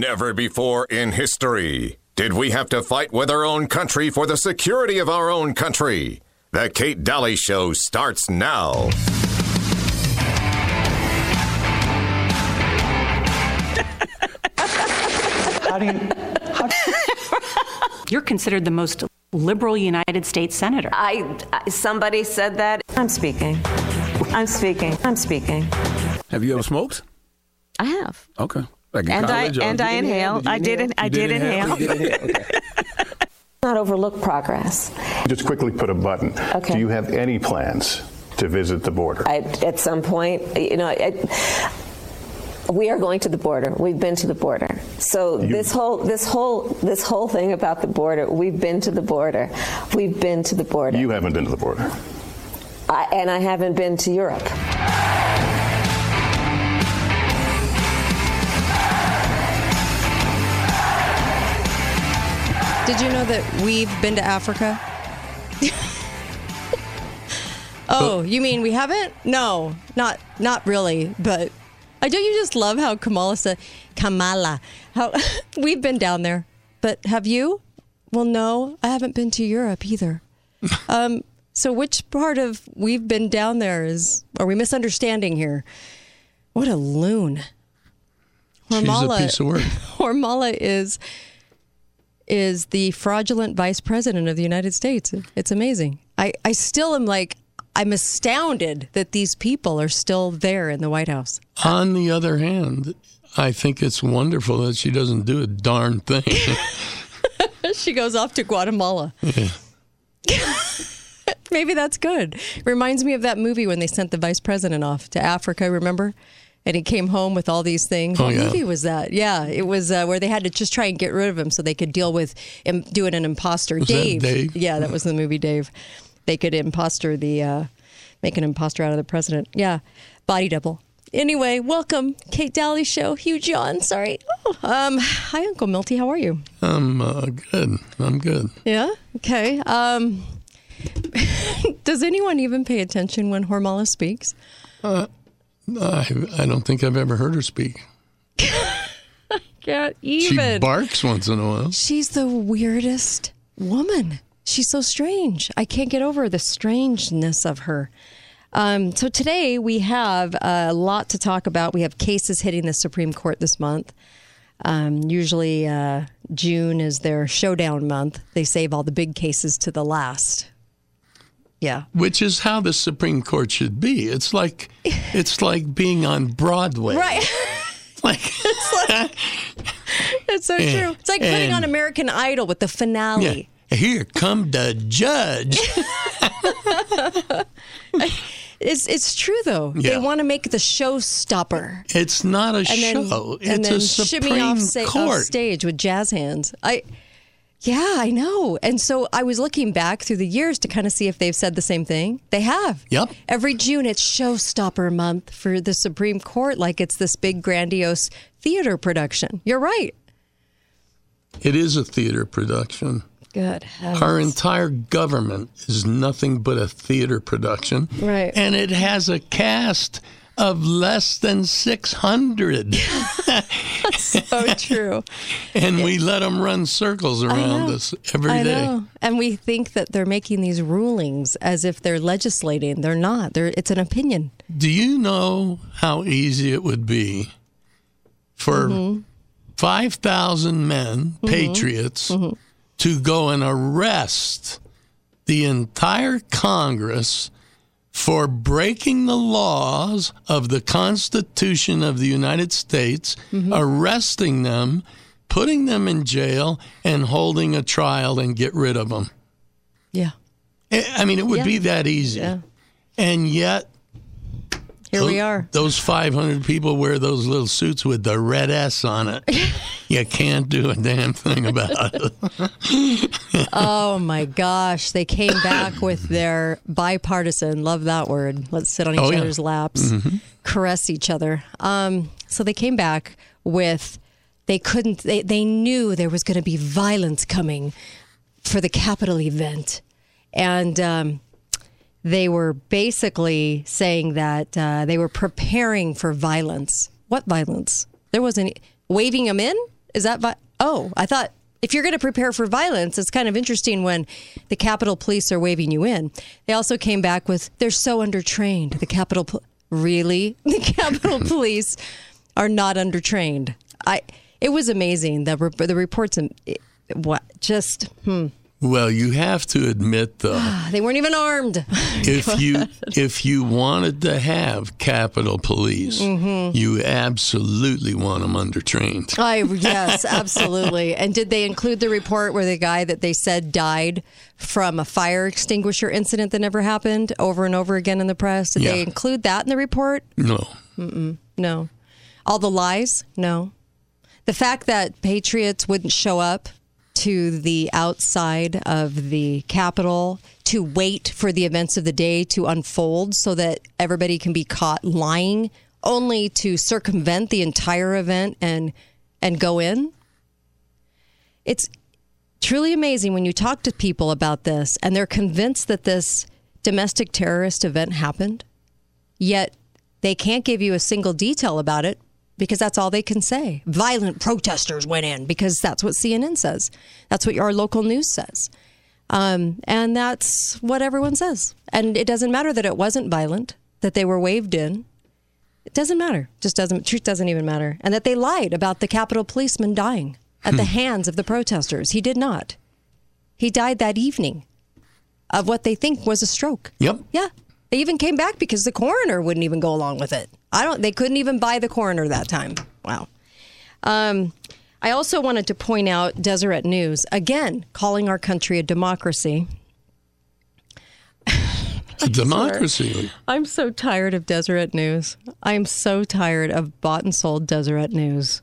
Never before in history did we have to fight with our own country for the security of our own country. The Kate Dalley Show starts now. How do you? How, You're considered the most liberal United States senator. I, I somebody said that. I'm speaking. I'm speaking. I'm speaking. Have you ever smoked? I have. Okay. Like And I- and uh, I Did you inhale. I did in- I You did You inhale. did inhale? Okay. Not overlook progress. Just quickly put a button. Okay. Do you have any plans to visit the border? I, at some point, you know, I, we are going to the border. We've been to the border. So this whole this whole this whole thing about the border, we've been to the border. We've been to the border. You haven't been to the border. I, and I haven't been to Europe. Did you know that we've been to Africa? oh, you mean we haven't? No, not not really. But I don't you just love how Kamala said Kamala. How we've been down there. But have you? Well, no, I haven't been to Europe either. um, so which part of we've been down there is are we misunderstanding here? What a loon. She's a piece of work. Hormala is is the fraudulent vice president of the United States. It's amazing. I, I still am like I'm astounded that these people are still there in the White House. On the other hand, I think it's wonderful that she doesn't do a darn thing. she goes off to Guatemala. Maybe that's good. Reminds me of that movie when they sent the vice president off to Africa, remember? And he came home with all these things. Oh, what yeah. movie was that? Yeah, it was uh, where they had to just try and get rid of him so they could deal with him doing an imposter. Dave. Dave? Yeah, that was the movie Dave. They could imposter the, uh, make an imposter out of the president. Yeah, body double. Anyway, welcome, Kate Dalley Show. Hugh John, sorry. Oh, um, hi, Uncle Milty. How are you? I'm uh, good. I'm good. Yeah. Okay. Um, does anyone even pay attention when Hormala speaks? I, I don't think I've ever heard her speak. Can't even. She barks once in a while. She's the weirdest woman. She's so strange. I can't get over the strangeness of her. Um, so today we have a lot to talk about. We have cases hitting the Supreme Court this month. Um, usually uh, June is their showdown month. They save all the big cases to the last. Yeah. Which is how the Supreme Court should be. It's like it's like being on Broadway. Right. Like It's like That's so And- true. It's like putting on American Idol with the finale. yeah. Here come the judge. It's it's true though. They want to make the showstopper. It's not a and then show. and it's then a shimmy Supreme off, sa- off Court. stage with jazz hands. I yeah, I know. And so I was looking back through the years to kind of see if they've said the same thing. They have. Yep. Every June it's showstopper month for the Supreme Court like it's this big grandiose theater production. You're right. It is a theater production. Good. heavens. Our entire government is nothing but a theater production. Right. And it has a cast of less than 600. so true. and we let them run circles around us every I day. know. And we think that they're making these rulings as if they're legislating. They're not. They're it's an opinion. Do you know how easy it would be for Mm-hmm. 5,000 men, patriots, Mm-hmm. to go and arrest the entire Congress for breaking the laws of the Constitution of the United States, Mm-hmm. arresting them, putting them in jail, and holding a trial and get rid of them? Yeah. I mean, it would Yeah. be that easy. Yeah. And yet, Here we are. Those 500 people wear those little suits with the red S on it. you can't do a damn thing about it. Oh my gosh. They came back with their bipartisan, love that word. Let's sit on each Oh, yeah. other's laps, caress each other. Um, so they came back with they couldn't they, they knew there was going to be violence coming for the Capitol event. And um, they were basically saying that uh, they were preparing for violence. What violence? There wasn't waving them in. Is that vi- Oh, I thought if you're going to prepare for violence, it's kind of interesting when the Capitol Police are waving you in. They also came back with they're so undertrained. The Capitol Pol- really the Capitol Police are not undertrained. I it was amazing the re- the reports and it- what just hmm. Well, you have to admit though, they weren't even armed. if you if you wanted to have Capitol Police, Mm-hmm. you absolutely want them undertrained. I yes, absolutely. And did they include the report where the guy that they said died from a fire extinguisher incident that never happened over and over again in the press? Did they include that in the report? No. No. All the lies? No. The fact that patriots wouldn't show up to the outside of the Capitol to wait for the events of the day to unfold so that everybody can be caught lying only to circumvent the entire event and and go in. It's truly amazing when you talk to people about this and they're convinced that this domestic terrorist event happened yet they can't give you a single detail about it because that's all they can say. Violent protesters went in because that's what CNN says. That's what our local news says. Um, and that's what everyone says. And it doesn't matter that it wasn't violent, that they were waved in. It doesn't matter. Just doesn't. Truth doesn't even matter. And that they lied about the Capitol policeman dying at the hands of the protesters. He did not. He died that evening of what they think was a stroke. Yep. Yeah. They even came back because the coroner wouldn't even go along with it. I don't they couldn't even buy the coroner that time. Wow. Um, I also wanted to point out Deseret News, again, calling our country a democracy. Democracy. I'm so tired of Deseret News. I'm so tired of bought and sold Deseret News,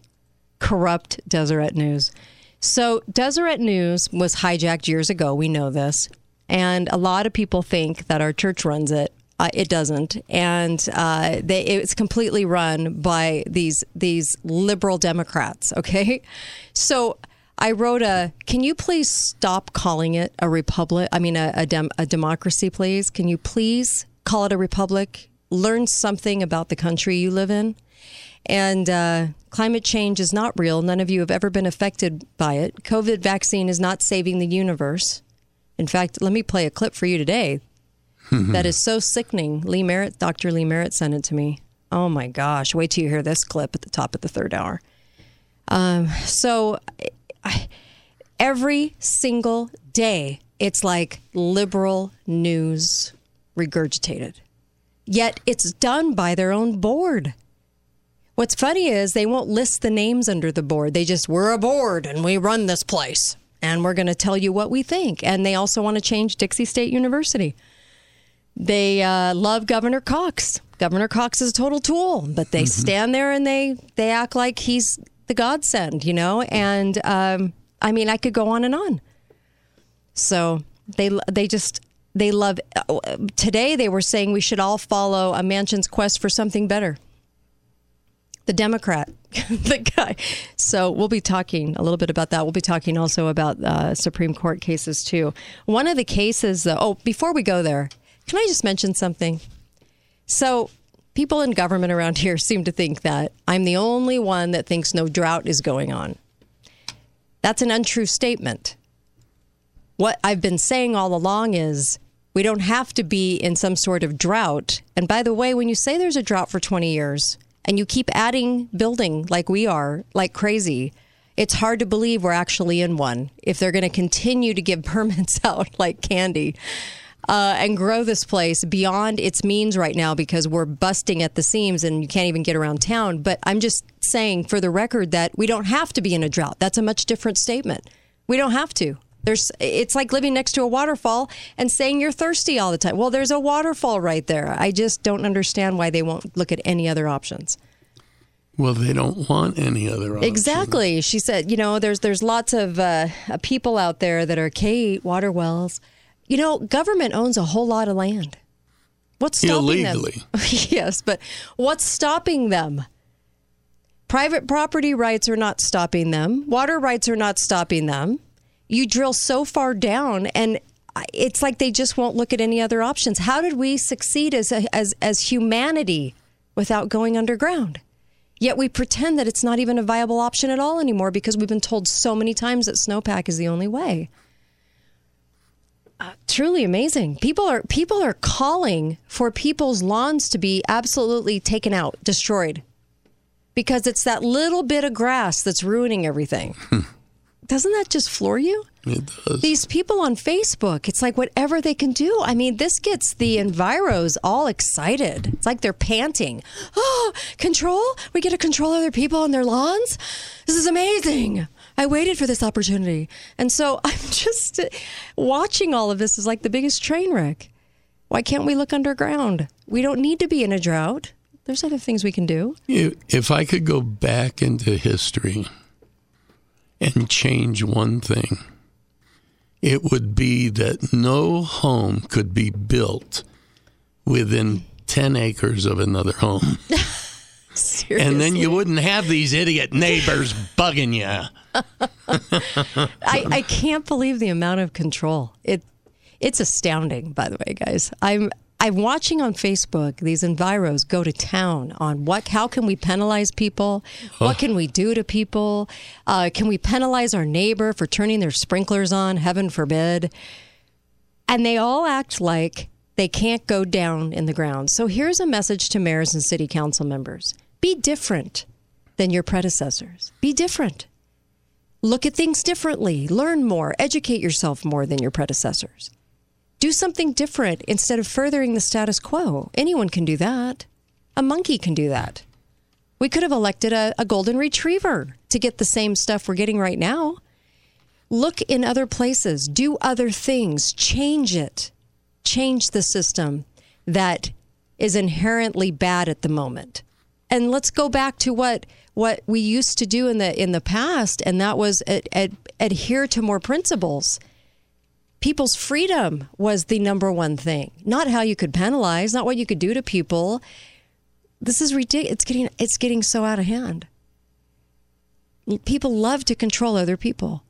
corrupt Deseret News. So, Deseret News was hijacked years ago. We know this. And a lot of people think that our church runs it. Uh, it doesn't, and uh, they, it's completely run by these these liberal Democrats. Okay, so I wrote a. Can you please stop calling it a republic? I mean, a a, dem, a democracy, please. Can you please call it a republic? Learn something about the country you live in. And uh, climate change is not real. None of you have ever been affected by it. COVID vaccine is not saving the universe. In fact, let me play a clip for you today that is so sickening. Lee Merritt, Dr. Lee Merritt sent it to me. Oh my gosh. Wait till you hear this clip at the top of the third hour. Um, so I, every single day, it's like liberal news regurgitated. Yet it's done by their own board. What's funny is they won't list the names under the board. They just, we're a board and we run this place and we're going to tell you what we think. And they also want to change Dixie State University. They uh, love Governor Cox. Governor Cox is a total tool, but they stand there and they they act like he's the godsend, you know. And um, I mean, I could go on and on. So they they just they love. Uh, today they were saying we should all follow a Manchin's quest for something better. The Democrat, the guy. So we'll be talking a little bit about that. We'll be talking also about uh, Supreme Court cases too. One of the cases, though. Oh, before we go there, can I just mention something? So, people in government around here seem to think that I'm the only one that thinks no drought is going on. That's an untrue statement. What I've been saying all along is we don't have to be in some sort of drought. And by the way, when you say there's a drought for 20 years and you keep adding building like we are, like crazy, it's hard to believe we're actually in one if they're going to continue to give permits out like candy uh, and grow this place beyond its means right now because we're busting at the seams and you can't even get around town. But I'm just saying for the record that we don't have to be in a drought. That's a much different statement. We don't have to. There's, it's like living next to a waterfall and saying you're thirsty all the time. Well, there's a waterfall right there. I just don't understand why they won't look at any other options. Well, they don't want any other options. Exactly. She said, you know, there's there's lots of uh, people out there that are K water wells. You know, government owns a whole lot of land. What's stopping Illegally. them? yes, but what's stopping them? Private property rights are not stopping them. Water rights are not stopping them. You drill so far down and it's like they just won't look at any other options. How did we succeed as a, as as humanity without going underground? Yet we pretend that it's not even a viable option at all anymore because we've been told so many times that snowpack is the only way. Uh, truly amazing. People are people are calling for people's lawns to be absolutely taken out, destroyed. Because it's that little bit of grass that's ruining everything. Doesn't that just floor you? It does. These people on Facebook, it's like whatever they can do. I mean, this gets the enviros all excited. It's like they're panting. Oh, control? We get to control other people on their lawns? This is amazing. I waited for this opportunity. And so I'm just watching all of this is like the biggest train wreck. Why can't we look underground? We don't need to be in a drought. There's other things we can do. If I could go back into history and change one thing, it would be that no home could be built within 10 acres of another home. And then you wouldn't have these idiot neighbors bugging you. I, I can't believe the amount of control. It it's astounding, by the way, guys. I'm I'm watching on Facebook these enviros go to town on what how can we penalize people? What can we do to people? Uh, can we penalize our neighbor for turning their sprinklers on? Heaven forbid. And they all act like they can't go down in the ground. So here's a message to mayors and city council members. Be different than your predecessors. Be different. Look at things differently, learn more, educate yourself more than your predecessors. Do something different instead of furthering the status quo. Anyone can do that. A monkey can do that. We could have elected a, a golden retriever to get the same stuff we're getting right now. Look in other places, do other things, change it, change the system that is inherently bad at the moment. And let's go back to what what we used to do in the in the past, and that was ad, ad, adhere to more principles. People's freedom was the number one thing, not how you could penalize, not what you could do to people. This is ridiculous. It's getting it's getting so out of hand. People love to control other people.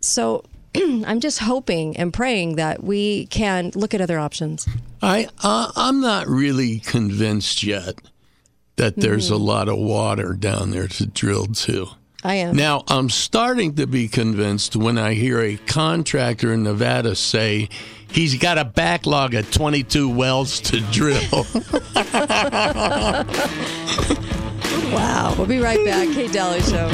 So I'm just hoping and praying that we can look at other options. I uh, I'm not really convinced yet that there's a lot of water down there to drill to. I am. Now, I'm starting to be convinced when I hear a contractor in Nevada say he's got a backlog of 22 wells to drill. Wow. We'll be right back. Kate Dalley Show.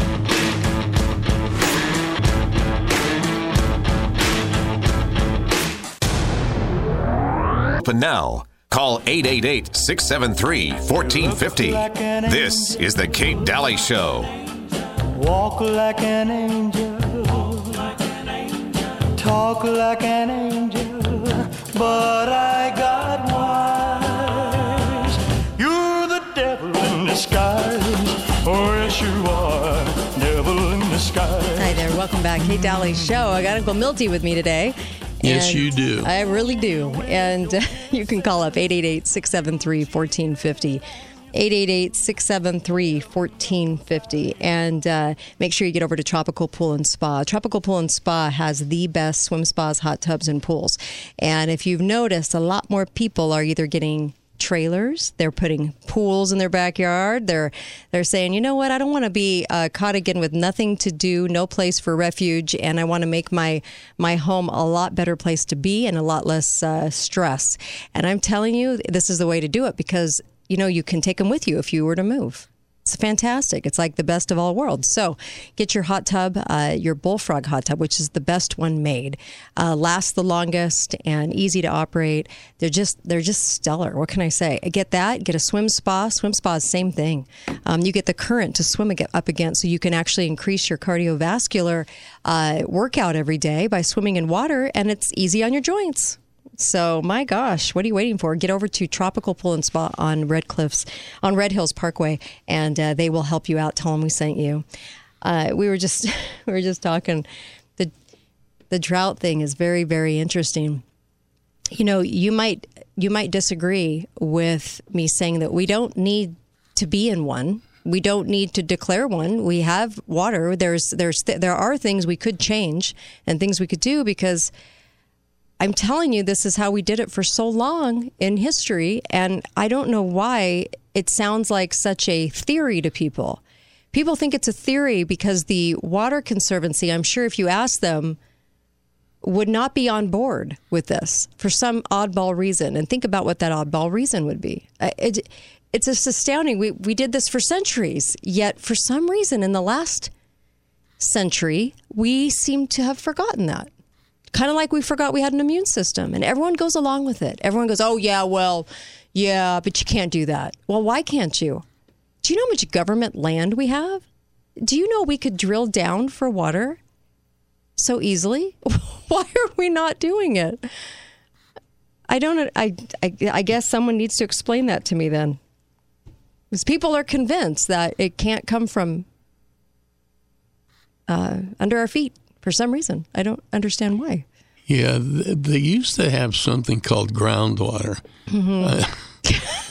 Open now. Call 888 673 1450. This is The Kate Dalley Show. Walk like an angel. Talk like an angel. But I got wise. You're the devil in disguise. Oh, yes, you are. Devil in disguise. Hi there. Welcome back. Kate Dalley Show. I got Uncle Milty with me today. Yes, And you do. I really do. And you can call up 888 673 1450. 888 673 1450. And uh, make sure you get over to Tropical Pool and Spa. Tropical Pool and Spa has the best swim spas, hot tubs, and pools. And if you've noticed, a lot more people are either getting trailers. They're putting pools in their backyard. They're they're saying you know what? I don't want to be uh, caught again with nothing to do no place for refuge and i want to make my my home a lot better place to be and a lot less uh, stress. And i'm telling you this is the way to do it because you know you can take them with you if you were to move it's fantastic. It's like the best of all worlds. So get your hot tub, uh, your Bullfrog hot tub, which is the best one made, uh, lasts the longest and easy to operate. They're just they're just stellar. What can I say? Get that. Get a swim spa. Swim spa is same thing. Um, you get the current to swim up against, so you can actually increase your cardiovascular uh, workout every day by swimming in water, and it's easy on your joints. So, my gosh, what are you waiting for? Get over to Tropical Pool and Spa on Red Cliffs, on Red Hills Parkway, and uh, they will help you out. Tell them we sent you. Uh, we were just we were just talking. the The drought thing is very very interesting. You know, you might you might disagree with me saying that we don't need to be in one. We don't need to declare one. We have water. There's there's there are things we could change and things we could do because I'm telling you, this is how we did it for so long in history. And I don't know why it sounds like such a theory to people. People think it's a theory because the Water Conservancy, I'm sure if you ask them, would not be on board with this for some oddball reason. And think about what that oddball reason would be. Uh, It, it's just astounding. We, we did this for centuries, yet for some reason in the last century, we seem to have forgotten that. Kind of like we forgot we had an immune system, and everyone goes along with it. Everyone goes, oh, yeah, well, yeah, but you can't do that. Well, why can't you? Do you know how much government land we have? Do you know we could drill down for water so easily? Why are we not doing it? I don't. I, I. I guess someone needs to explain that to me then, because people are convinced that it can't come from uh, under our feet for some reason. I don't understand why. Yeah, they used to have something called groundwater. Uh,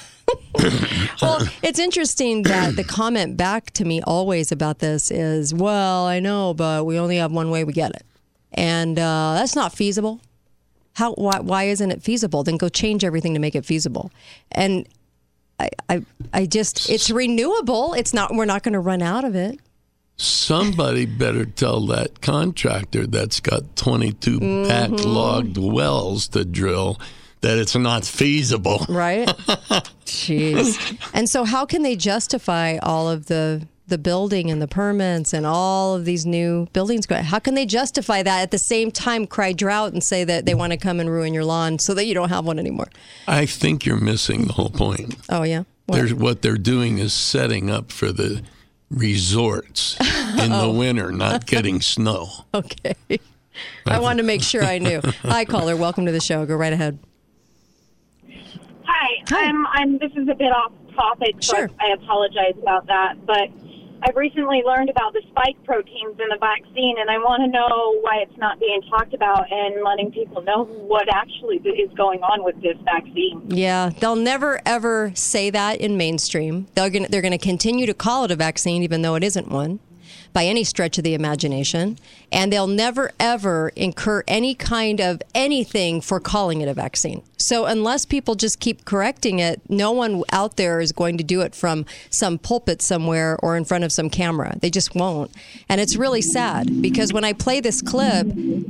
Well, it's interesting that the comment back to me always about this is, well, I know, but we only have one way we get it. And uh, that's not feasible. How, why, why isn't it feasible? Then go change everything to make it feasible. And I, I, I just, it's renewable. It's not, we're not going to run out of it. Somebody better tell that contractor that's got 22 Mm-hmm. backlogged wells to drill that it's not feasible. Right? Jeez. And so how can they justify all of the the building and the permits and all of these new buildings? How can they justify that at the same time cry drought and say that they want to come and ruin your lawn so that you don't have one anymore? I think you're missing the whole point. Oh yeah. What? There's, what they're doing is setting up for the resorts in the oh. winter, not getting snow. Okay. I wanted to make sure I knew. Hi caller, welcome to the show. Go right ahead. Hi. Hi. I'm, I'm, this is a bit off topic, so Sure. I, I apologize about that. But I've recently learned about the spike proteins in the vaccine, and I want to know why it's not being talked about and letting people know what actually is going on with this vaccine. Yeah, they'll never ever say that in mainstream. They're going to they're going to continue to call it a vaccine even though it isn't one by any stretch of the imagination, and they'll never ever incur any kind of anything for calling it a vaccine. So unless people just keep correcting it, no one out there is going to do it from some pulpit somewhere or in front of some camera. They just won't. And it's really sad because when I play this clip,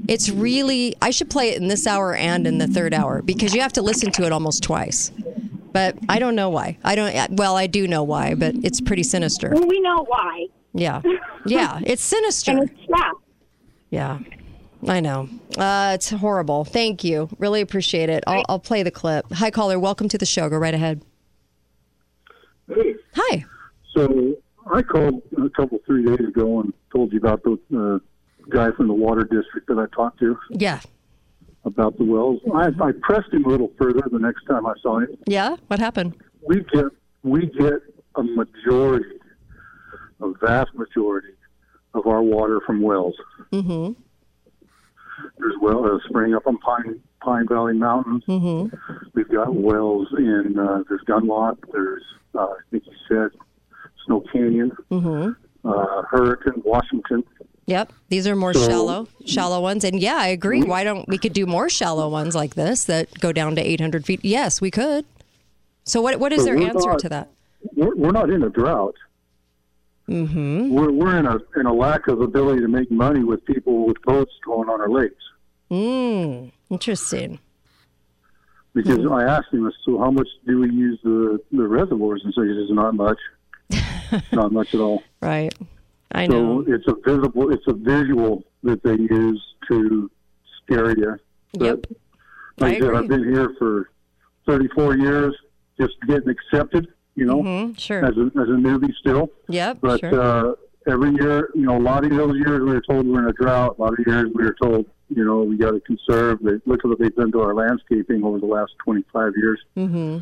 it's really I should play it in this hour and in the third hour because you have to listen to it almost twice. But I don't know why. I don't well, I do know why, but it's pretty sinister. Well, we know why. Yeah. Yeah, it's sinister. And it's yeah. Yeah, I know. Uh, it's horrible. Thank you. Really appreciate it. I'll, I'll play the clip. Hi, caller. Welcome to the show. Go right ahead. Hey, Hi. so I called a couple three days ago and told you about the uh, guy from the water district that I talked to Yeah. about the wells. I, I pressed him a little further the next time I saw him. Yeah. What happened? We get we get a majority, a vast majority of our water from wells. Mm-hmm. There's well uh, spring up on Pine Pine Valley Mountains. Mm-hmm. We've got wells in uh, there's Gunlock. There's uh, I think you said Snow Canyon, Mm-hmm. uh, Hurricane, Washington. Yep. These are more So- shallow, shallow ones. And yeah, I agree. Why don't we could do more shallow ones like this that go down to 800 feet? Yes, we could. So what what is So their answer not- to that? We're, we're not in a drought. Mm-hmm. We're, we're in a in a lack of ability to make money with people with boats going on our lakes. Mm, interesting. Because Mm-hmm. I asked him, so how much do we use the the reservoirs? And so he says, not much, not much at all. Right. I know. So it's a visible, it's a visual that they use to scare you. But Yep. Like I I said, I've been here for 34 years, just getting accepted. You know, Mhm, sure. as a as a newbie still. Yep. But sure. uh, every year, you know, a lot of those years we were told we're in a drought. A lot of years we were told, you know, we got to conserve. Look at what they've done to our landscaping over the last 25 years, mm-hmm.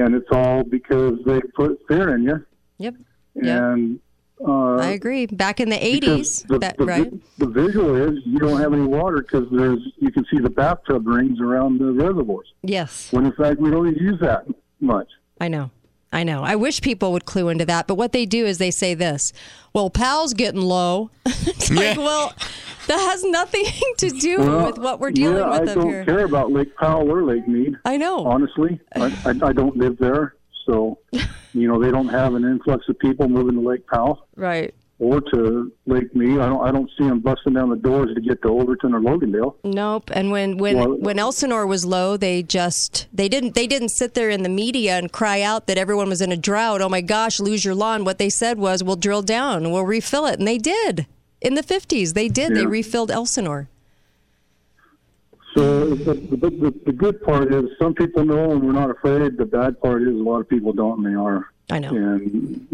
and it's all because they put fear in you. Yep. Yep. Uh, I agree. Back in the 80s, the, that, the, right? the visual is you don't have any water because there's you can see the bathtub rings around the reservoirs. Yes. When in fact we don't even use that much. I know. I know. I wish people would clue into that. But what they do is they say this Well, Powell's getting low. it's like, well, That has nothing to do Well, with what we're dealing yeah, with I up don't care about Lake Powell or Lake Mead. I know. Honestly, I, I, I don't live there, so you know they don't have an influx of people moving to Lake Powell Right. Or to Lake Mead. I don't I don't see them busting down the doors to get to Overton or Logandale. Nope. And when when Well- when Elsinore was low, they just they didn't they didn't sit there in the media and cry out that everyone was in a drought. Oh my gosh, lose your lawn. What they said was, "We'll drill down, we'll refill it," and they did. In the 50s, they did. They refilled Elsinore. So the, the, the, the good part is some people know and we're not afraid. The bad part is a lot of people don't and they are. I know. And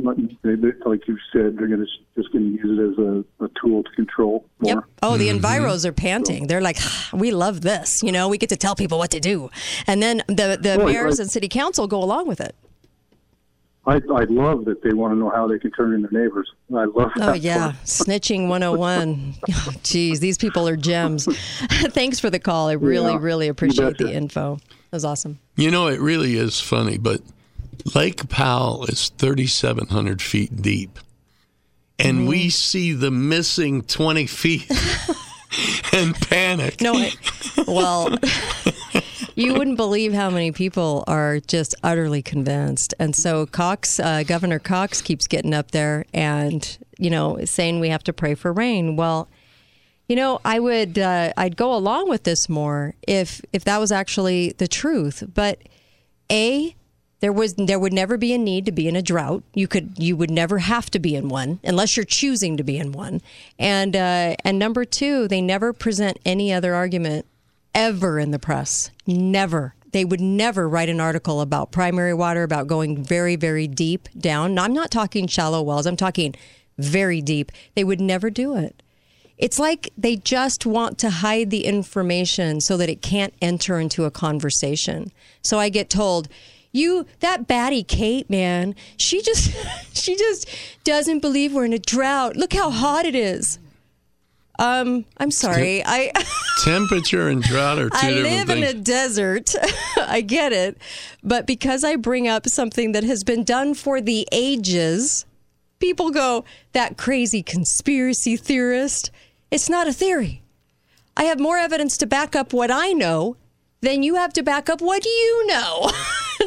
they, they, like you said, they're going to just going to use it as a, a tool to control more. Yep. Oh, the enviros are panting. They're like, "Ah, we love this. You know, we get to tell people what to do. And then the, the Right, mayors right. and city council go along with it. I, I love that they want to know how they can turn in their neighbors. I love that. Oh, yeah. Snitching 101. Oh, Geez, these people are gems. Thanks for the call. I really, Yeah, really appreciate the info. That was awesome. You know, it really is funny, but Lake Powell is 3,700 feet deep. And Mm-hmm. we see the missing 20 feet and panic. No, well, you wouldn't believe how many people are just utterly convinced. And so Cox, uh, Governor Cox, keeps getting up there and you know saying we have to pray for rain. Well, you know, I would uh, I'd go along with this more if if that was actually the truth. But a there was there would never be a need to be in a drought. You could you would never have to be in one unless you're choosing to be in one. And uh, and number two, they never present any other argument ever in the press. Never. They would never write an article about primary water, about going very, very deep down. No, I'm not talking shallow wells. I'm talking very deep. They would never do it. It's like they just want to hide the information so that it can't enter into a conversation. So I get told, "You that batty Kate, man, she just she just doesn't believe we're in a drought. Look how hot it is." Um, I'm sorry. I Temperature and drought are two I live things. in a desert. I get it. But because I bring up something that has been done for the ages, people go, that crazy conspiracy theorist. It's not a theory. I have more evidence to back up what I know than you have to back up what you know.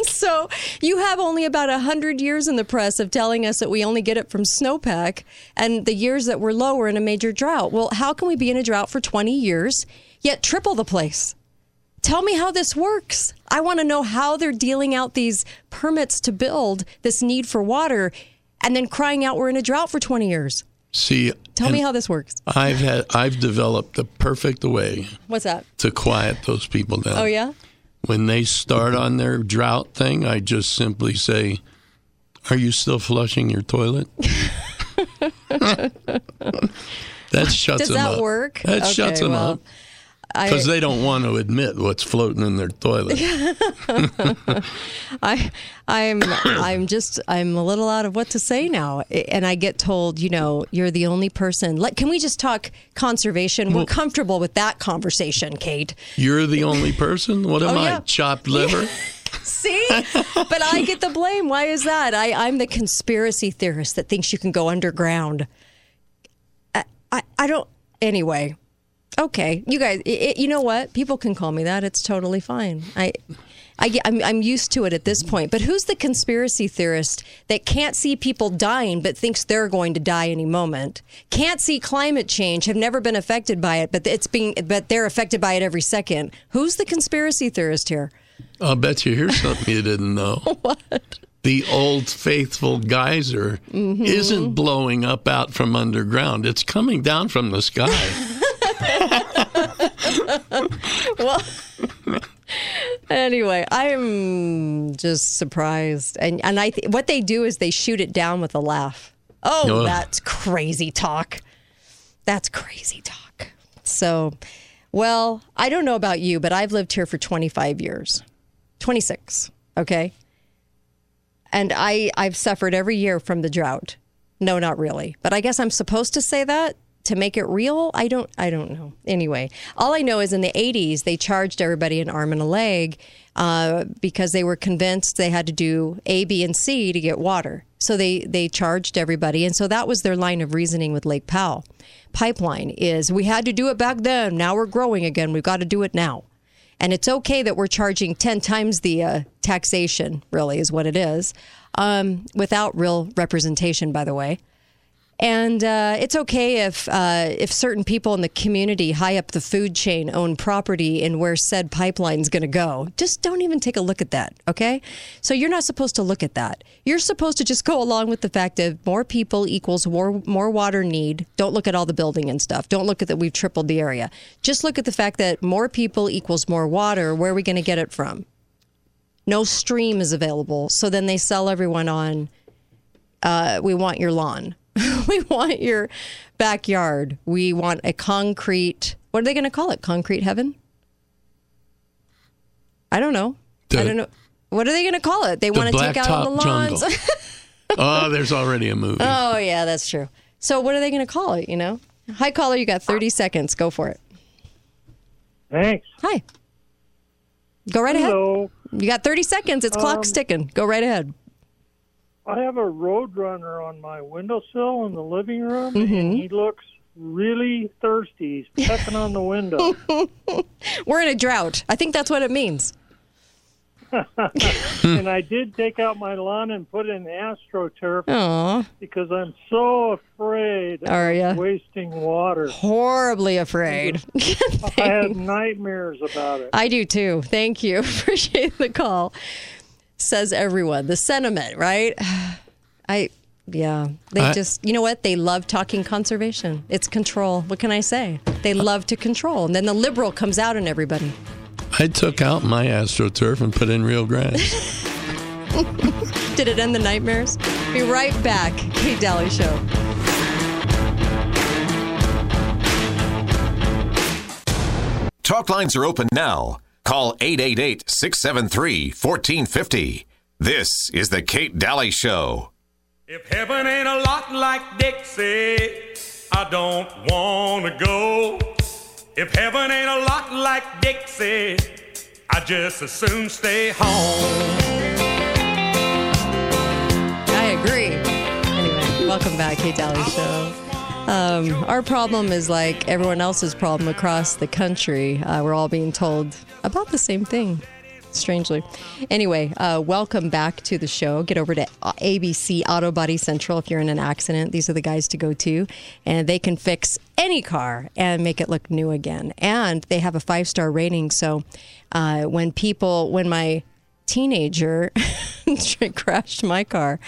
So you have only about 100 years in the press of telling us that we only get it from snowpack and the years that we're lower in a major drought. Well, how can we be in a drought for 20 years yet triple the place? Tell me how this works. I want to know how they're dealing out these permits to build this need for water and then crying out we're in a drought for 20 years. See, Tell me how this works. I've had I've developed the perfect way What's that? to quiet those people down. Oh, yeah? When they start on their drought thing, I just simply say, "Are you still flushing your toilet?" that shuts Does them that up. work? That Okay, shuts them well, up because they don't want to admit what's floating in their toilet. I I'm I'm just I'm a little out of what to say now, and I get told, you know, you're the only person. Like, can we just talk conservation? We're comfortable with that conversation, Kate. You're the only person. What am Oh, I? Chopped liver? See, but I get the blame. Why is that? I I'm the conspiracy theorist that thinks you can go underground. I I, I don't. Anyway, okay, you guys. It, you know what? People can call me that. It's totally fine. I. I, I'm, I'm used to it at this point. But who's the conspiracy theorist that can't see people dying but thinks they're going to die any moment? Can't see climate change, have never been affected by it, but it's being but they're affected by it every second. Who's the conspiracy theorist here? I'll bet you here's something you didn't know. what? The old faithful geyser Mhm. isn't blowing up out from underground. It's coming down from the sky. well, anyway, I'm just surprised, and and I th- what they do is they shoot it down with a laugh. Oh, Ugh. that's crazy talk. That's crazy talk. So, well, I don't know about you, but I've lived here for 25 years, 26. Okay, and I I've suffered every year from the drought. No, not really, but I guess I'm supposed to say that to make it real. I don't I don't know. Anyway, all I know is in the 80s they charged everybody an arm and a leg uh, because they were convinced they had to do A, B, and C to get water. So they they charged everybody, and so that was their line of reasoning with Lake Powell pipeline is we had to do it back then. Now we're growing again. We've got to do it now. And it's okay that we're charging 10 times the uh, taxation, really, is what it is, um, without real representation, by the way. And uh, it's okay if uh, if certain people in the community high up the food chain own property in where said pipeline's going to go. Just don't even take a look at that, okay? So you're not supposed to look at that. You're supposed to just go along with the fact that more people equals more more water need. Don't look at all the building and stuff. Don't look at that we've tripled the area. Just look at the fact that more people equals more water. Where are we going to get it from? No stream is available. So then they sell everyone on uh, we want your lawn. we want your backyard. We want a concrete. What are they going to call it? Concrete heaven? I don't know. I don't know. What are they going to call it? They The want to take out all the lawns. Oh, there's already a movie. oh yeah, that's true. So what are they going to call it? You know, hi caller, you got thirty seconds. Go for it. Thanks. Hi. Go right Hello. ahead. You got thirty seconds. It's clock's Um, ticking. Go right ahead. I have a roadrunner on my windowsill in the living room, Mm-hmm. and he looks really thirsty. He's pecking on the window. We're in a drought. I think that's what it means. and I did take out my lawn and put in astroturf Aw. because I'm so afraid Are of ya? wasting water. Horribly afraid. I had nightmares about it. I do too. Thank you. Appreciate the call. Says everyone. The sentiment, right? I, yeah. They I- just, you know what? They love talking conservation. It's control. What can I say? They love to control. And then the liberal comes out in everybody. I took out my AstroTurf and put in real grass. Did it end the nightmares? Be right back. Kate Dalley Show. Talk lines are open now. Call 888 673 1450. This is The Kate Dalley Show. If heaven ain't a lot like Dixie, I don't want to go. If heaven ain't a lot like Dixie, I just as soon stay home. I agree. Anyway, welcome back, Kate Dalley Show. Um, our problem is like everyone else's problem across the country. Uh, we're all being told about the same thing, strangely. Anyway, uh, welcome back to the show. Get over to ABC Auto Body Central if you're in an accident. These are the guys to go to, and they can fix any car and make it look new again. And they have a five star rating. So uh, when people, when my teenager crashed my car.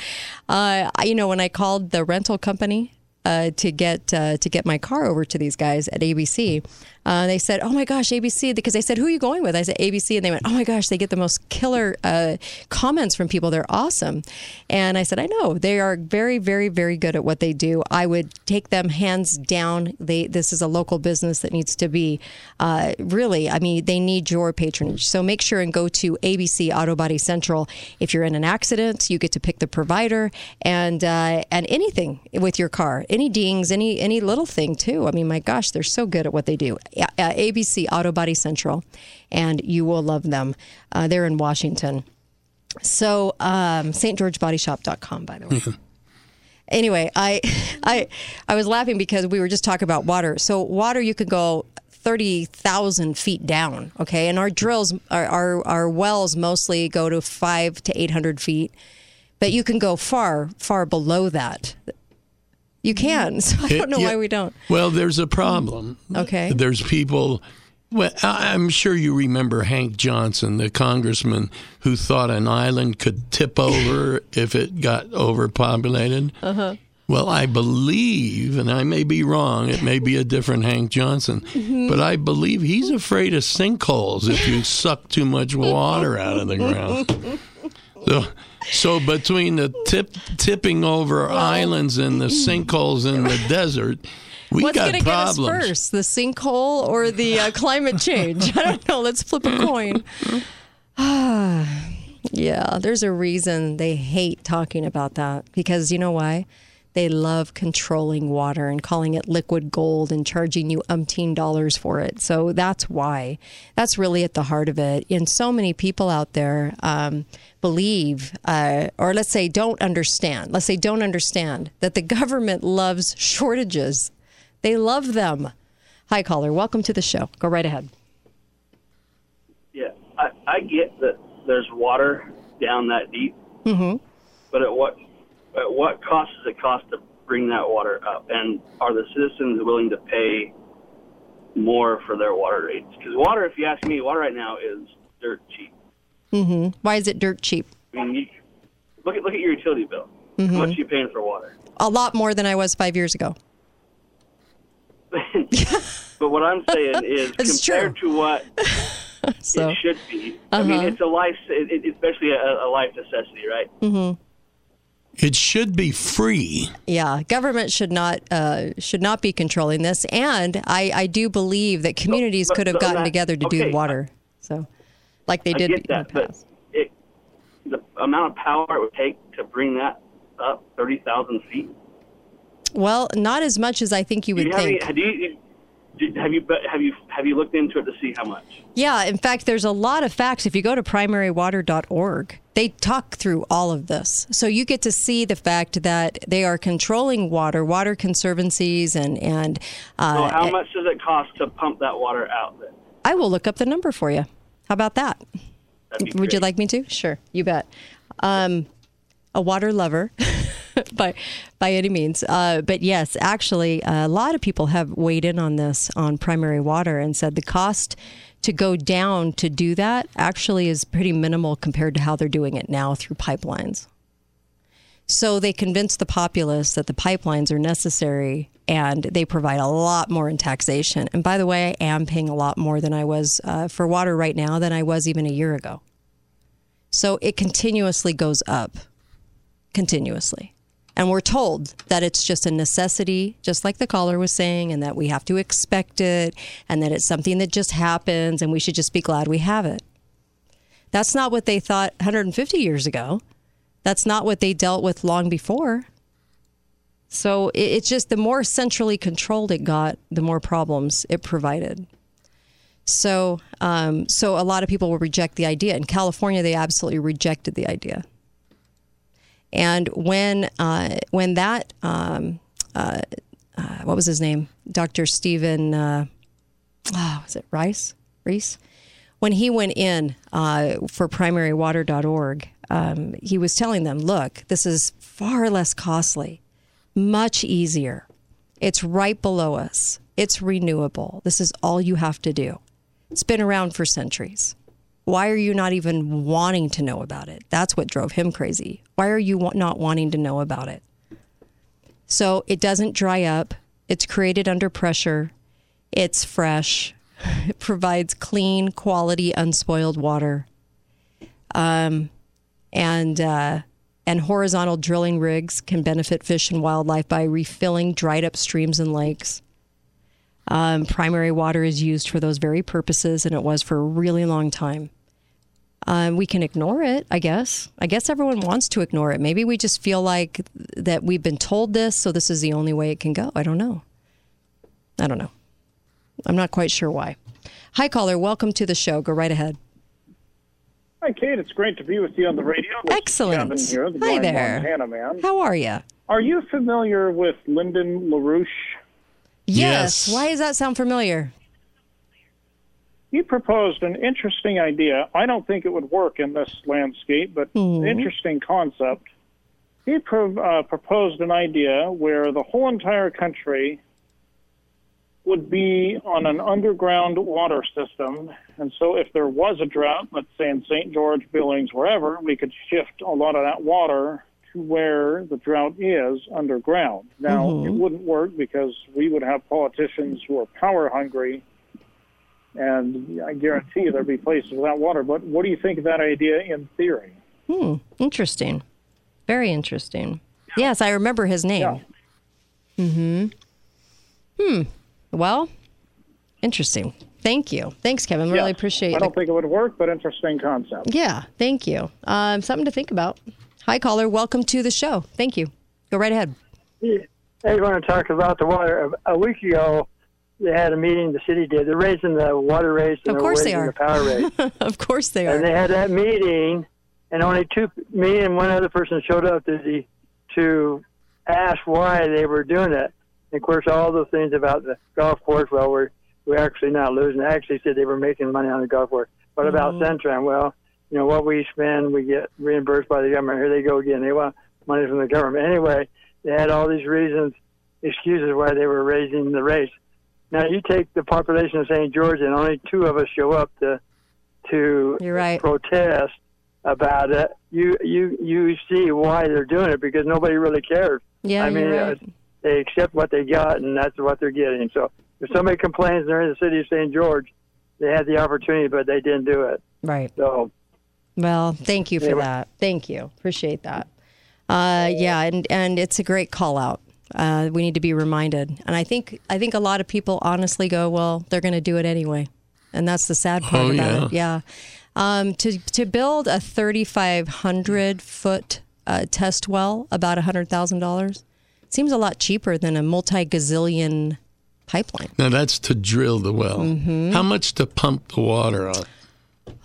Uh, you know, when I called the rental company uh, to get uh, to get my car over to these guys at ABC, uh, they said, "Oh my gosh, ABC!" Because they said, "Who are you going with?" I said, "ABC," and they went, "Oh my gosh, they get the most killer uh, comments from people. They're awesome." And I said, "I know they are very, very, very good at what they do. I would take them hands down. They this is a local business that needs to be uh, really. I mean, they need your patronage. So make sure and go to ABC Auto Body Central. If you're in an accident, you get to pick the provider and uh, and anything with your car, any dings, any any little thing too. I mean, my gosh, they're so good at what they do. Uh, ABC Auto Body Central, and you will love them. Uh, they're in Washington. So um, stgeorgebodysshop.com, by the way anyway, I, I, I was laughing because we were just talking about water. So water, you could go thirty thousand feet down. Okay, and our drills, our, our our wells mostly go to five to eight hundred feet, but you can go far, far below that. You can. So I don't know Yeah. why we don't. Well, there's a problem. Okay. There's people. Well, I'm sure you remember Hank Johnson, the congressman who thought an island could tip over if it got overpopulated. Uh huh. Well, I believe, and I may be wrong, it may be a different Hank Johnson, Mhm. but I believe he's afraid of sinkholes if you suck too much water out of the ground. So, so between the tip, tipping over islands and the sinkholes in the desert, we What's got going to get us problems. first, the sinkhole or the uh, climate change? I don't know. Let's flip a coin. yeah, there's a reason they hate talking about that because you know why? They love controlling water and calling it liquid gold and charging you umpteen dollars for it. So that's why. That's really at the heart of it. And so many people out there um, believe, uh, or let's say don't understand, let's say don't understand that the government loves shortages. They love them. Hi, caller. Welcome to the show. Go right ahead. Yeah, I, I get that there's water down that deep, Mm-hmm. but at what at what cost does it cost to bring that water up? And are the citizens willing to pay more for their water rates? Because water, if you ask me, water right now is dirt cheap. Mm-hmm. Why is it dirt cheap? I mean, you, look at look at your utility bill. Mhm. How much are you paying for water? A lot more than I was five years ago. But what I'm saying is It's compared to what So- it should be. I mean, Uh-huh. it's a life, it, it- especially a, a life necessity, right? Mm-hmm. It should be free. Yeah, government should not uh, should not be controlling this, and I, I do believe that communities but- could have but gotten that- together to do okay. the water. So, like they did I get in the that, but it, the amount of power it would take to bring that up thirty thousand feet. Well, not as much as I think you would you think. any, you, have you have you have you looked into it to see how much? Yeah, in fact, there's a lot of facts. If you go to primarywater.org, they talk through all of this. So you get to see the fact that they are controlling water, water conservancies, and and uh, so how much does it cost to pump that water out? Then I will look up the number for you. How about that? Would you like me to? Sure, you bet. Um, a water lover by by any means, uh, but yes, actually, a lot of people have weighed in on this on primary water and said the cost to go down to do that actually is pretty minimal compared to how they're doing it now through pipelines. So they convinced the populace that the pipelines are necessary and they provide a lot more in taxation. And by the way, I am paying a lot more than I was uh, for water right now than I was even a year ago. So it continuously goes up, continuously. And we're told that it's just a necessity, just like the caller was saying, and that we have to expect it, and that it's something that just happens, and we should just be glad we have it. That's not what they thought 150 years ago. That's not what they dealt with long before. So it- it's just the more centrally controlled it got, the more problems it provided. So, um, so a lot of people will reject the idea. In California, they absolutely rejected the idea. And when uh, when that um, uh, uh, what was his name, Dr. Stephen, uh, oh, was it Rice? Reese? When he went in uh, for primarywater.org, um, he was telling them, look, this is far less costly, much easier. It's right below us. It's renewable. This is all you have to do. It's been around for centuries. Why are you not even wanting to know about it? That's what drove him crazy. Why are you not wanting to know about it? So it doesn't dry up. It's created under pressure. It's fresh. It provides clean, quality, unspoiled water. Um, and uh, and horizontal drilling rigs can benefit fish and wildlife by refilling dried up streams and lakes. Um, primary water is used for those very purposes, and it was for a really long time. Um, we can ignore it, I guess. I guess everyone wants to ignore it. Maybe we just feel like that we've been told this, so this is the only way it can go. I don't know. I don't know. I'm not quite sure why. Hi, caller. Welcome to the show. Go right ahead. Hi, Kate. It's great to be with you on the radio. This Excellent. Kevin here, the Hi there. Montana man. How are you? Are you familiar with Lyndon LaRouche? Yes. Why does that sound familiar? He proposed an interesting idea. I don't think it would work in this landscape, but Mhm. interesting concept. He pro- uh, proposed an idea where the whole entire country would be on an underground water system. And so if there was a drought, let's say in St. George, Billings, wherever, we could shift a lot of that water to where the drought is underground. Now, Mhm. it wouldn't work because we would have politicians who are power hungry, and I guarantee there'd be places without water. But what do you think of that idea in theory? Hmm. Interesting. Very interesting. Yes, I remember his name. Hmm. Hmm. Well, interesting. Thank you. Thanks, Kevin. Really appreciate it. I don't think it would work, but interesting concept. Yeah, thank you. Um, something to think about. Hi, caller. Welcome to the show. Thank you. Go right ahead. They want to talk about the water. A week ago, they had a meeting. The city did. They're raising the water rates and Of course they're they are. the power rate. of course they are. And they had that meeting, and only two, me and one other person showed up to the, to ask why they were doing it. And of course, all those things about the golf course. Well, we're we're actually not losing. They actually said they were making money on the golf course. What about Mhm. Centron? Well, you know what we spend, we get reimbursed by the government. Here they go again. They want money from the government. Anyway, they had all these reasons, excuses why they were raising the rates. Now you take the population of St. George, and only two of us show up to to You're right. protest about it. You you you see why they're doing it because nobody really cares. Yeah, I mean, you're uh, they accept what they got, and that's what they're getting. So if somebody complains they're in the city of St. George, they had the opportunity, but they didn't do it. Right. So Well, thank you for Anyway. that. Thank you. Appreciate that. Uh, yeah, and and it's a great call out. Uh, we need to be reminded, and I think I think a lot of people honestly go, well, they're going to do it anyway, and that's the sad part Oh, about it. Yeah, um, to to build a 3,500 foot uh, test well, about hundred thousand dollars, seems a lot cheaper than a multi gazillion pipeline. Now that's to drill the well. Mhm. How much to pump the water on?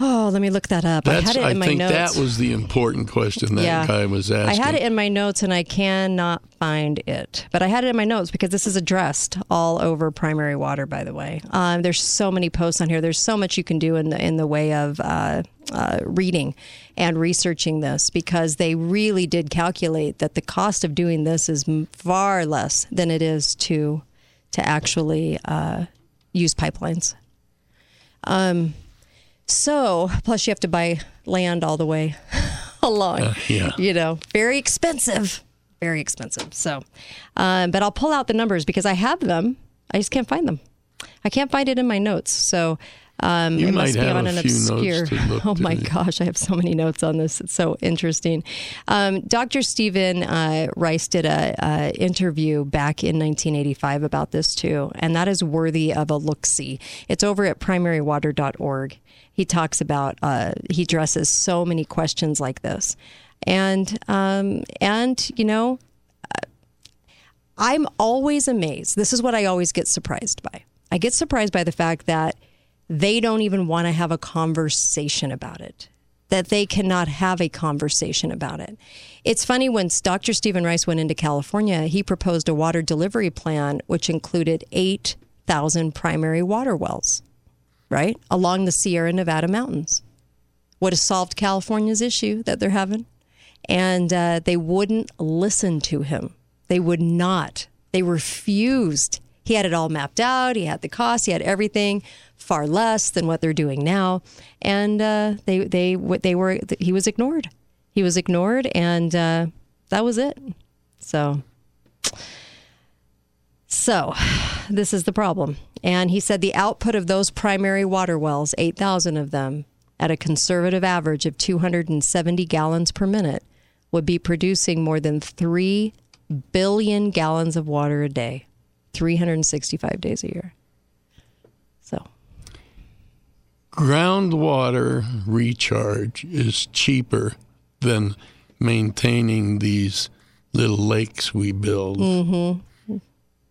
Oh, let me look that up. I had it in I my think notes. that was the important question that guy was asking. I had it in my notes and I cannot find it. But I had it in my notes because this is addressed all over primary water, by the way. Um, there's so many posts on here. There's so much you can do in the, in the way of uh, uh, reading and researching this because they really did calculate that the cost of doing this is far less than it is to, to actually uh, use pipelines. Um, so, plus you have to buy land all the way along. Uh, yeah. You know, very expensive. Very expensive. So, um, but I'll pull out the numbers because I have them. I just can't find them. I can't find it in my notes. So, um, You it must be on a an obscure. oh my gosh, I have so many notes on this. It's so interesting. Um, Dr. Stephen uh, Rice did a, a interview back in 1985 about this too, and that is worthy of a look see. It's over at primarywater.org. He talks about uh, he addresses so many questions like this, and um, and you know. I'm always amazed. This is what I always get surprised by. I get surprised by the fact that they don't even want to have a conversation about it, that they cannot have a conversation about it. It's funny when Dr. Stephen Rice went into California, he proposed a water delivery plan which included 8,000 primary water wells, right? Along the Sierra Nevada mountains. Would have solved California's issue that they're having. And uh, they wouldn't listen to him. They would not. They refused. He had it all mapped out. He had the cost. He had everything, far less than what they're doing now. And uh, they they they were he was ignored. He was ignored, and uh, that was it. So. So, this is the problem. And he said the output of those primary water wells, 8,000 of them, at a conservative average of 270 gallons per minute, would be producing more than 3 billion gallons of water a day, 365 days a year. So, groundwater recharge is cheaper than maintaining these little lakes we build. mm-hmm.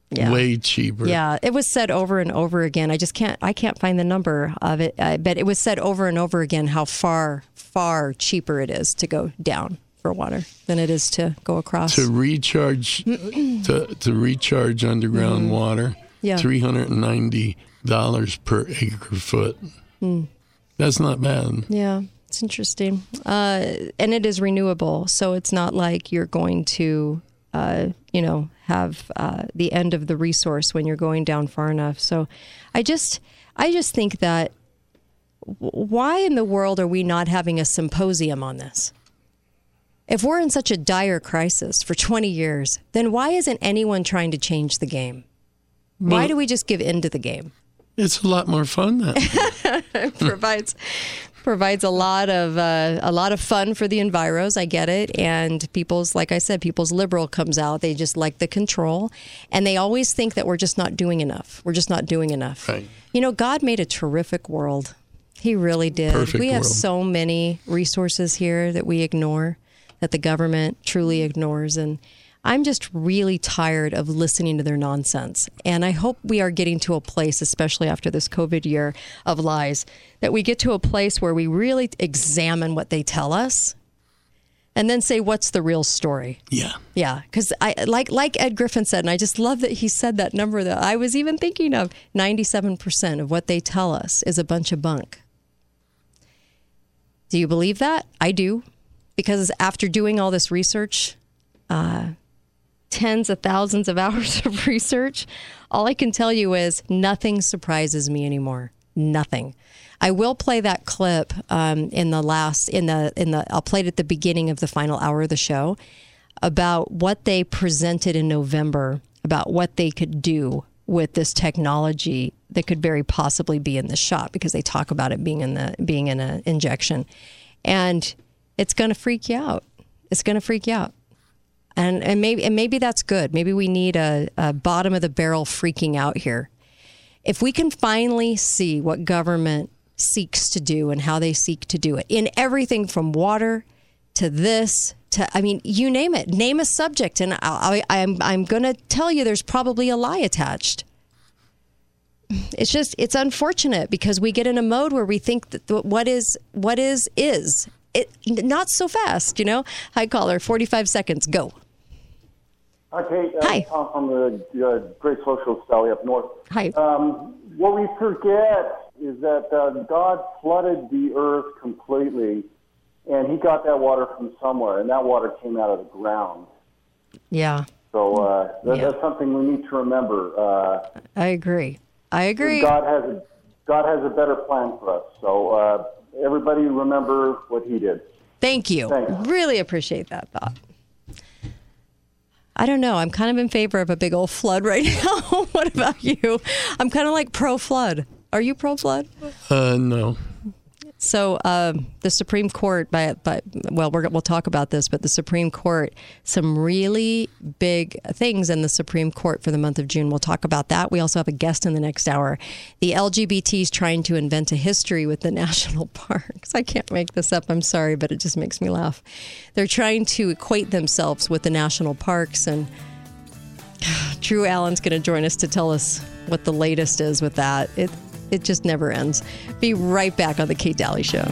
Yeah. Way cheaper. Yeah, it was said over and over again. I just can't. I can't find the number of it, uh, but it was said over and over again how far, far cheaper it is to go down water than it is to go across. To recharge to, to recharge underground Mhm. water, Yeah. three hundred and ninety dollars per acre foot. Hmm. That's not bad. Yeah, it's interesting. Uh, and it is renewable, so it's not like you're going to, uh, you know, have uh, the end of the resource when you're going down far enough. So, I just, I just think that why in the world are we not having a symposium on this? If we're in such a dire crisis for 20 years, then why isn't anyone trying to change the game? why do we just give in to the game? It's a lot more fun then. provides provides a lot of uh, a lot of fun for the enviros. I get it, and people's like I said, people's liberal comes out. They just like the control, and they always think that we're just not doing enough. We're just not doing enough. Right. You know, God made a terrific world. He really did. Perfect we have so many resources here that we ignore, that the government truly ignores, and I'm just really tired of listening to their nonsense. And I hope we are getting to a place, especially after this COVID year of lies, that we get to a place where we really examine what they tell us and then say what's the real story. Yeah. Yeah, because I like like Ed Griffin said, and I just love that he said that number that I was even thinking of. Ninety-seven percent of what they tell us is a bunch of bunk. Do you believe that? I do, because after doing all this research, uh, tens of thousands of hours of research, all I can tell you is nothing surprises me anymore. Nothing. I will play that clip um, in the last in the in the I'll play it at the beginning of the final hour of the show about what they presented in November about what they could do with this technology that could very possibly be in the shot because they talk about it being in the being in an injection and it's going to freak you out. It's going to freak you out. And and maybe and maybe that's good. Maybe we need a, a bottom of the barrel freaking out here. If we can finally see what government seeks to do and how they seek to do it in everything from water to this to I mean you name it name a subject. And I, I, I'm I'm going to tell you there's probably a lie attached. It's just it's unfortunate because we get in a mode where we think that what is what is is it not so fast you know hi caller 45 seconds go Hi, Kate. Uh, Hi. Tom from the uh, Great Social Valley up north. Hi. Um, what we forget is that uh, God flooded the earth completely, and He got that water from somewhere, and that water came out of the ground. yeah So uh, that, that's something we need to remember. Uh, I agree I agree God has a, God has a better plan for us. So uh, everybody remember what He did. Thank you. Thanks. Really appreciate that thought. I don't know. I'm kind of in favor of a big old flood right now. what about you? I'm kind of like pro flood. Are you pro flood? Uh, no. So um, the Supreme Court, by, by well, we're, we'll talk about this, but the Supreme Court, some really big things in the Supreme Court for the month of June. We'll talk about that. We also have a guest in the next hour. The LGBT is trying to invent a history with the national parks. I can't make this up. I'm sorry, but it just makes me laugh. They're trying to equate themselves with the national parks, and Drew Allen's going to join us to tell us what the latest is with that. It it just never ends. Be right back on the Kate Dalley Show.